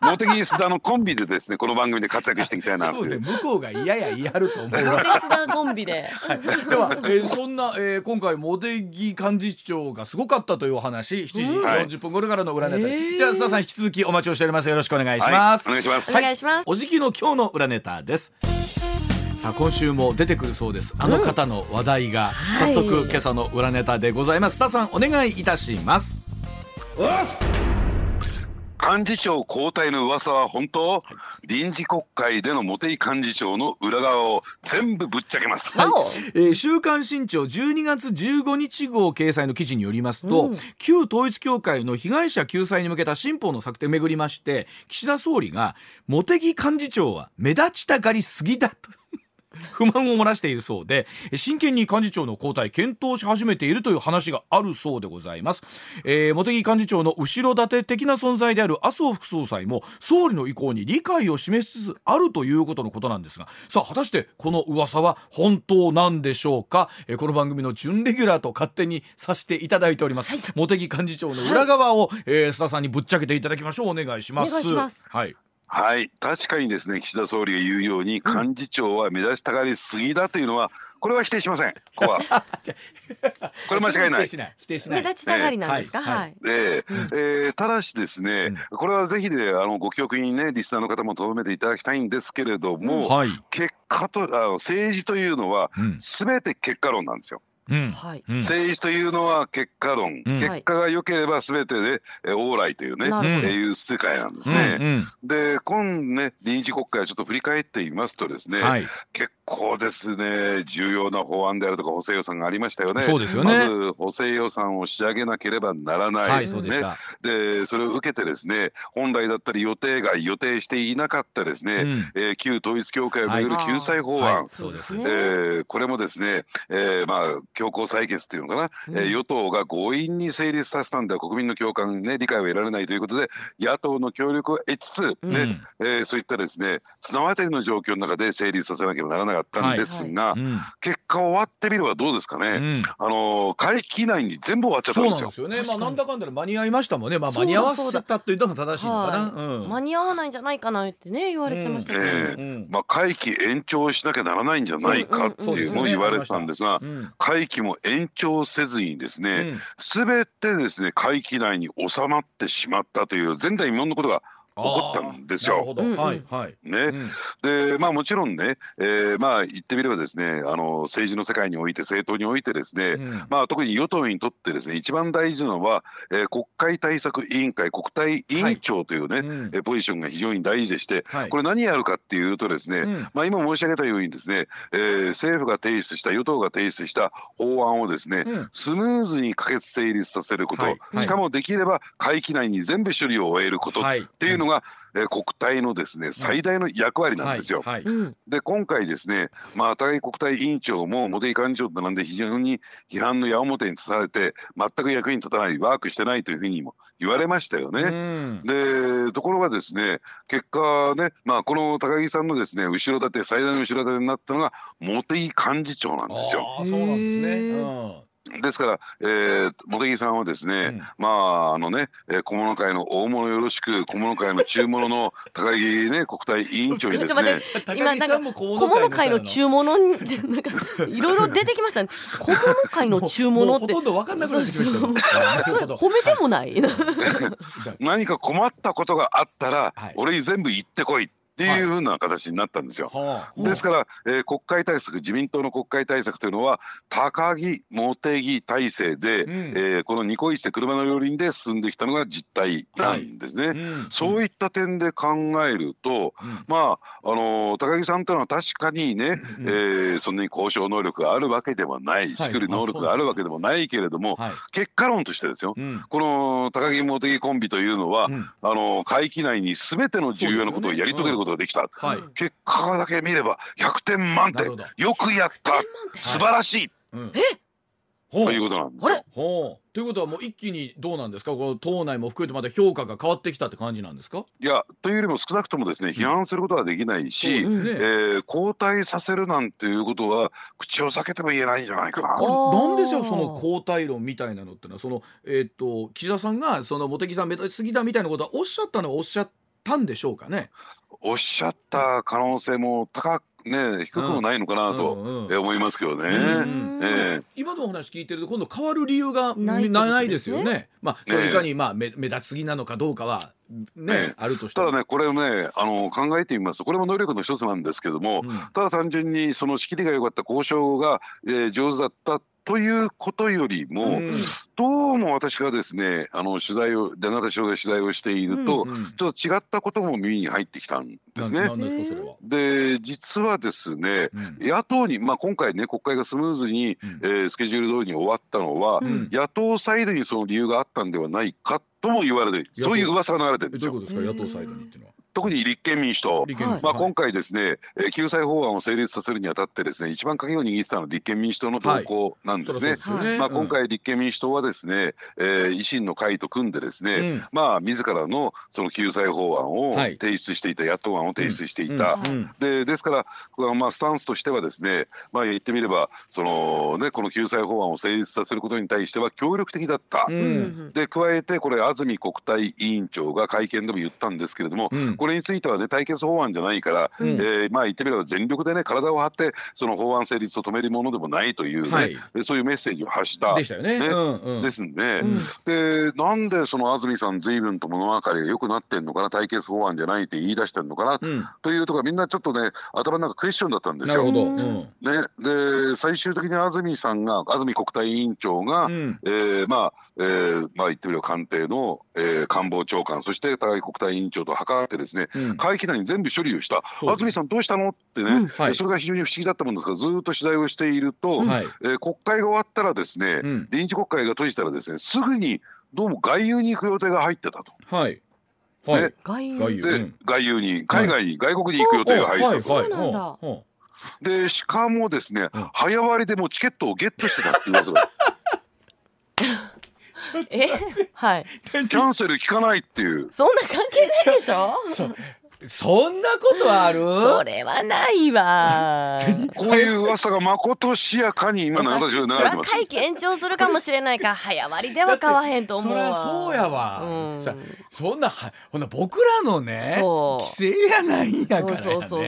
茂木須田のコンビでですねこの番組で活躍していきたいな向こうが嫌や言い張ると思う茂木須田コンビで、はい、では、えー、そんな、えー、今回茂木幹事長がすごかったというお話7時40分頃からの裏ネタ、はい、じゃあ須田さん引き続きお待ちをしております。よろしくお願いします、はい、お願いします、お願い。しますおじきの今日の裏ネタです。さあ今週も出てくるそうです。あの方の話題が、うん、早速、今朝の裏ネタでございます。須田さんお願いいたします幹事長交代の噂は本当、臨時国会での茂木幹事長の裏側を全部ぶっちゃけます。なお。えー週刊新潮12月15日号掲載の記事によりますと、うん。旧統一教会の被害者救済に向けた新法の策定をめぐりまして岸田総理が茂木幹事長は目立ちたがりすぎだと不満を漏らしているそうで真剣に幹事長の交代検討し始めているという話があるそうでございます、えー、茂木幹事長の後ろ盾的な存在である麻生副総裁も総理の意向に理解を示しつつあるということのことなんですがさあ果たしてこの噂は本当なんでしょうか、えーこの番組の準レギュラーと勝手にさせていただいております、茂木幹事長の裏側を、えー須田さんにぶっちゃけていただきましょう。お願いします。お願いします。はいはい、確かにですね、岸田総理が言うように、幹事長は目立ちたがりすぎだというのは、これは否定しません。ここは。これ間違いない。否定しない否定しない。目立ちたがりなんですか、えーはい。はい、ええ。えーただしですね、これはぜひね、あのご記憶にね、リスナーの方も留めていただきたいんですけれども、はい、結果とあの政治というのは、うん。すべて結果論なんですよ。うん。はい。うん。政治というのは結果論、うん。結果が良ければすべてで、えー往来というね、えーいう世界なんですうんね。うん。で、今ね、臨時国会をちょっと振り返ってみますとですね、はい。結構ですね、重要な法案であるとか補正予算がありましたよね。そうですよね。まず補正予算を仕上げなければならない。はいそうでしね。た、で、それを受けてですね、本来だったり予定外、予定していなかったですね、うん。えー旧統一教会をめぐる救済法案、はい。そうですね。えーこれもですね、えーまあ強行採決っていうのかな、えー与党が強引に成立させたんでは国民の共感ね理解を得られないということで野党の協力を得つつ、うん。ねえーそういったですね綱渡りの状況の中で成立させなければならなかったんですが、うん。結果終わってみればどうですかね、うん。あのー会期内に全部終わっちゃったそうんですよ。なんですよね。まあなんだかんだで間に合いましたもんね。まあ間に合わせたというのが正しいのかな。はいうん。間に合わないんじゃないかなってね言われてましたけど、うん。えうん。まあ、会期延長しなきゃならないんじゃないかっていうのを言われてたんですが、うん。会期も延長せずにですね、うん。すべてですね会期内に収まってしまったという前代未聞のことが起こったんですよ。はいはい。ね、うん。でまあもちろんね、えーまあ言ってみればですねあの政治の世界において政党においてですね、うん。まあ特に与党にとってですね一番大事なのは、えー国会対策委員会国対委員長というね、うん。えーポジションが非常に大事でして、はい。これ何やるかっていうとですね、うん。まあ今申し上げたようにですね、えー政府が提出した与党が提出した法案をですね、うん。スムーズに可決成立させること、はい。はい。しかもできれば会期内に全部処理を終えることっはい。ていうのが、えー国対のですね最大の役割なんですよ。はいはいうんで今回ですね、まあ、高木国対委員長も茂木幹事長となんで非常に批判の矢面に立たれて全く役に立たないワークしてないというふうにも言われましたよね。うんでところがですね結果ね、まあ、この高木さんのですね後ろ盾最大の後ろ盾になったのが茂木幹事長なんですよ。ああそうなんですね。うんですから、えー、茂木さんはですね、うん。まああのね、えー小物会の大物よろしく小物会の中物の高木ね 国対委員長にですね今高木さんも小小物界の中中物になんかいろいろ出てきましたね。小物界の中物ってほとんど分かんなくなってきました褒めてもない。何か困ったことがあったら、はい。俺に全部言ってこいっていうふうな形になったんですよ。はあ。ですから、えー国会対策自民党の国会対策というのは高木茂木体制で、うん。えーこのニコイチで車の両輪で進んできたのが実態なんですね。うん。そういった点で考えると、うん。まああのー高木さんというのは確かにね、うんえーそんなに交渉能力があるわけではない、仕組み能力があるわけでもないけれども、はい。結果論としてですよ、うん。この高木茂木コンビというのは、うん。あの会期内に全ての重要なことをやり遂げることができた。はい。結果だけ見れば100点満点。よくやった。素晴らしい。うん。え？ほということなんですよ。ということはもう一気にどうなんですか？この党内も含めてまた評価が変わってきたって感じなんですか？いやというよりも少なくともですね批判することはできないし、そうですね。えー交代させるなんていうことは口を避けても言えないんじゃないかな。これなんでしょう？その交代論みたいなのってのは。そのえっ、と岸田さんがその茂木さん目立ちすぎだみたいなことはおっしゃったのはおっしゃったんでしょうかね？おっしゃった可能性も高くね低くもないのかなと、思いますけどね。うんえー今のお話聞いてると今度変わる理由がないですよねね。まあそれいかにまあ目目立ちすぎなのかどうかはね、ええ。あるとしたらただねこれをねあの考えてみます。とこれも能力の一つなんですけども、うん。ただ単純にその仕切りが良かった交渉が、えー上手だったということよりも、うん。どうも私がですねあの取材を出方署で取材をしていると、うんちょっと違ったことも耳に入ってきたんですね。な。なんですかそれは、で実はですねうん。野党に、まあ、今回ね国会がスムーズに、うん。えースケジュール通りに終わったのは、うん。野党サイドにその理由があったんではないかとも言われてそういう噂が流れてるんですよ。えどういうことですか野党サイドにっていうのは特に立憲民主党。まあ、今回ですね、えー救済法案を成立させるにあたってですね一番鍵を握ってたのは立憲民主党の動向なんですね。そりゃそうですよね。まあ、今回立憲民主党はですね、えー維新の会と組んでですね、うん。まあ自らのその救済法案をはい。提出していた、野党案を提出していた、うん。うん。でですから、まあスタンスとしてはですね、まあ、言ってみればその、ね、この救済法案を成立させることに対しては協力的だった。で加えてこれ安住国対委員長が会見でも言ったんですけれども、うんこれについてはね対決法案じゃないから、うん。えーまあ言ってみれば全力でね体を張ってその法案成立を止めるものでもないというね、はい。そういうメッセージを発した。でしたよね。ね。うんうん。ですんで、うん。でなんでその安住さん随分と物分かりが良くなってんのかな対決法案じゃないって言い出してんのかな、うん。というところみんなちょっとね頭の中クエスチョンだったんですよ。なるほど、ううんん。ね、で最終的に安住さんが安住国対委員長が、うん。えーまあ、えーまあ言ってみれば官邸の、えー官房長官そして高木国対委員長と図ってですねうん。会期内に全部処理をした。安住さんどうしたの？ってね、うんはい。それが非常に不思議だったもんですからずっと取材をしていると、はい。えー国会が終わったらですね、うん。臨時国会が閉じたらですねすぐにどうも外遊に行く予定が入ってたと。はい。はい、ね。外遊で、うん。外遊に海外に、外国に行く予定が入ってたと。でしかもですね、うん。早割りでもうチケットをゲットしてたっていう噂がえはい。キャンセル聞かないっていう。そんな関係ないでしょ？うそそんなことある？それはないわ。こういう噂がまことしやかに今の私は流それてます。会期延長するかもしれないか。ら早割りでは買わへんと思うわ。そりゃそうやわ、うん。さそんなはほな僕らのねそう。規制やないんやからやね。そうそう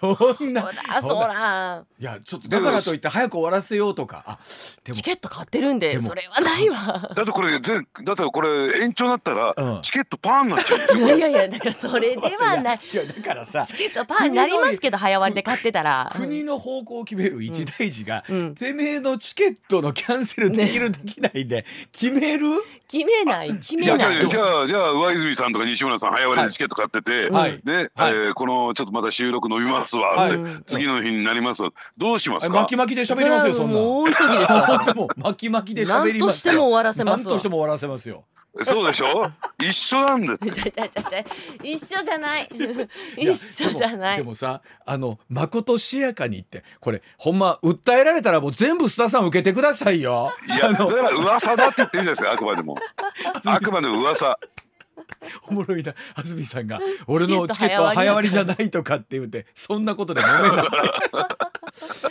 そうそう。そんな。そらそら。いやちょっとだからといって早く終わらせようとか。あでもチケット買ってるんでそれはないわ。だってこれ全だってこれ延長になったら、うん。チケットパーになっちゃうんでいやいやだからそれではない。違うだからさチケットパーになりますけど早割りで買ってたら。国の方向を決める一大事が、うん。てめえのチケットのキャンセルできるできないで決める、決めない決めじゃあないじゃあじゃあ上泉さんとか西村さん早割りでチケット買ってて、はい。ね、はい。えーこのちょっとまた収録伸びますわ、はい。って次の日になります。わどうしますか？巻き巻きで喋りますよそんなもう大急ぎです 巻き巻きで何喋りますとしても終わらせます何とわしても終わらせますよ。そうでしょ？一緒なんだ 一緒じゃないい。や 一緒じゃない。でもでもさあのまことしやかにってこれほんま訴えられたらもう全部須田さん受けてくださいよ。いやだから噂だって言ってるじゃないですかあくまでも。あくまでも噂。おもろいな安住さんが 俺のチケットは早割りりじゃないとかって言ってそんなことで揉めなって。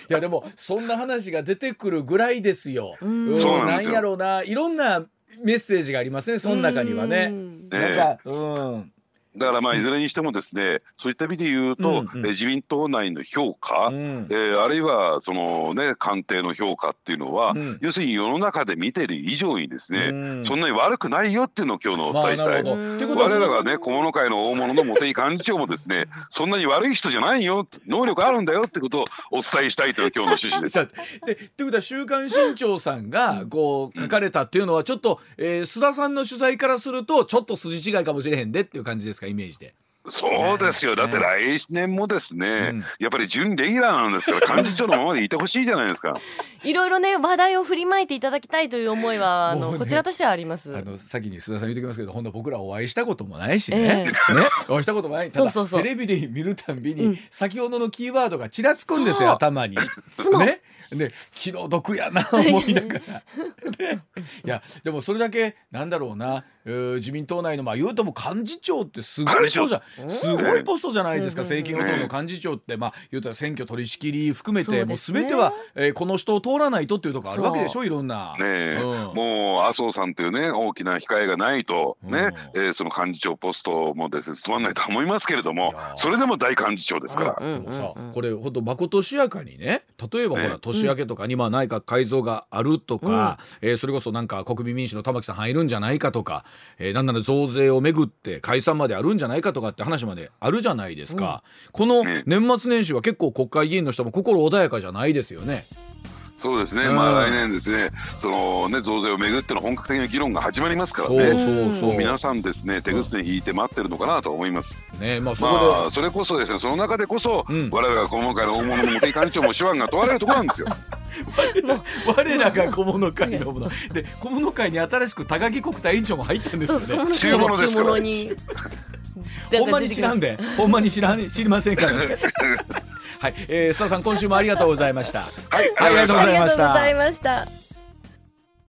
いやでもそんな話が出てくるぐらいですよ。うん。そうなんですよ。やろうないろんなメッセージがありますねその中にはうね。ん。ねなんかうんだからまあいずれにしてもですねそういった意味で言うと、う自民党内の評価、うん。えーあるいはそのね官邸の評価っていうのは、うん。要するに世の中で見てる以上にですね、うん。そんなに悪くないよっていうのを今日のお伝えしたい。我らがね小物会の大物の茂木幹事長もですねそんなに悪い人じゃないよ能力あるんだよってことをお伝えしたいという今日の趣旨です。でってことは「週刊新潮」さんがこう書かれたっていうのはちょっと、えー須田さんの取材からするとちょっと筋違いかもしれへんでっていう感じですか？イメージで。そうですよ。だって来年もですね、うん。やっぱり準レギュラーなんですから幹事長のままでいてほしいじゃないですか。いろいろね話題を振りまいていただきたいという思いはあもうねのこちらとしてはあります。あの先に須田さん言ってきますけど本当僕らお会いしたこともないしね,、えね。お会いしたこともない。ただそうそうそう。テレビで見るたんびに、うん。先ほどのキーワードがちらつくんですよ頭に。ねで気の毒やな 思いながら。ねいやでもそれだけなんだろうな、えー自民党内のまあ言うとも幹事長ってすごいポストじゃ長すごいポストじゃないですか、うん政権与党の幹事長って。まあ言うたら選挙取り仕切り含めて、もう全ては、えーこの人を通らないとっていうところあるわけでしょいろんな。ねえ、うん。もう麻生さんというね大きな控えがないとね、うん。えーその幹事長ポストもですね務まらないと思いますけれどもそれでも大幹事長ですから。うんでもさ、うんうん。これほんとまことしやかにね例えばほら、年明けとかにまあ内閣改造があるとか、えーそれこそなんか国民民主の玉木さん入るんじゃないかとか、えーなんなら増税をめぐって解散まであるんじゃないかとかって話まであるじゃないですか、このね年末年始は結構国会議員の人も心穏やかじゃないですよね。そうですね、うんまあ来年ですね、そのね増税をめぐっての本格的な議論が始まりますからそうね。そうそう。皆さんですね手ぐすね引いて待ってるのかなと思います。ねまあそこではまあそれこそですねその中でこそ、うん我らが今回の大物の茂木幹事長も手腕が問われるところなんですよ。我らが小物会のもので小物会に新しく高木国対委員長も入ったんですよね。中物ですから ほんまに知らんで、ほんまに知らん知りませんから、ね。はい、えー、須田さん今週もありがとうございました。はい、ありがとうございましありがとうございました。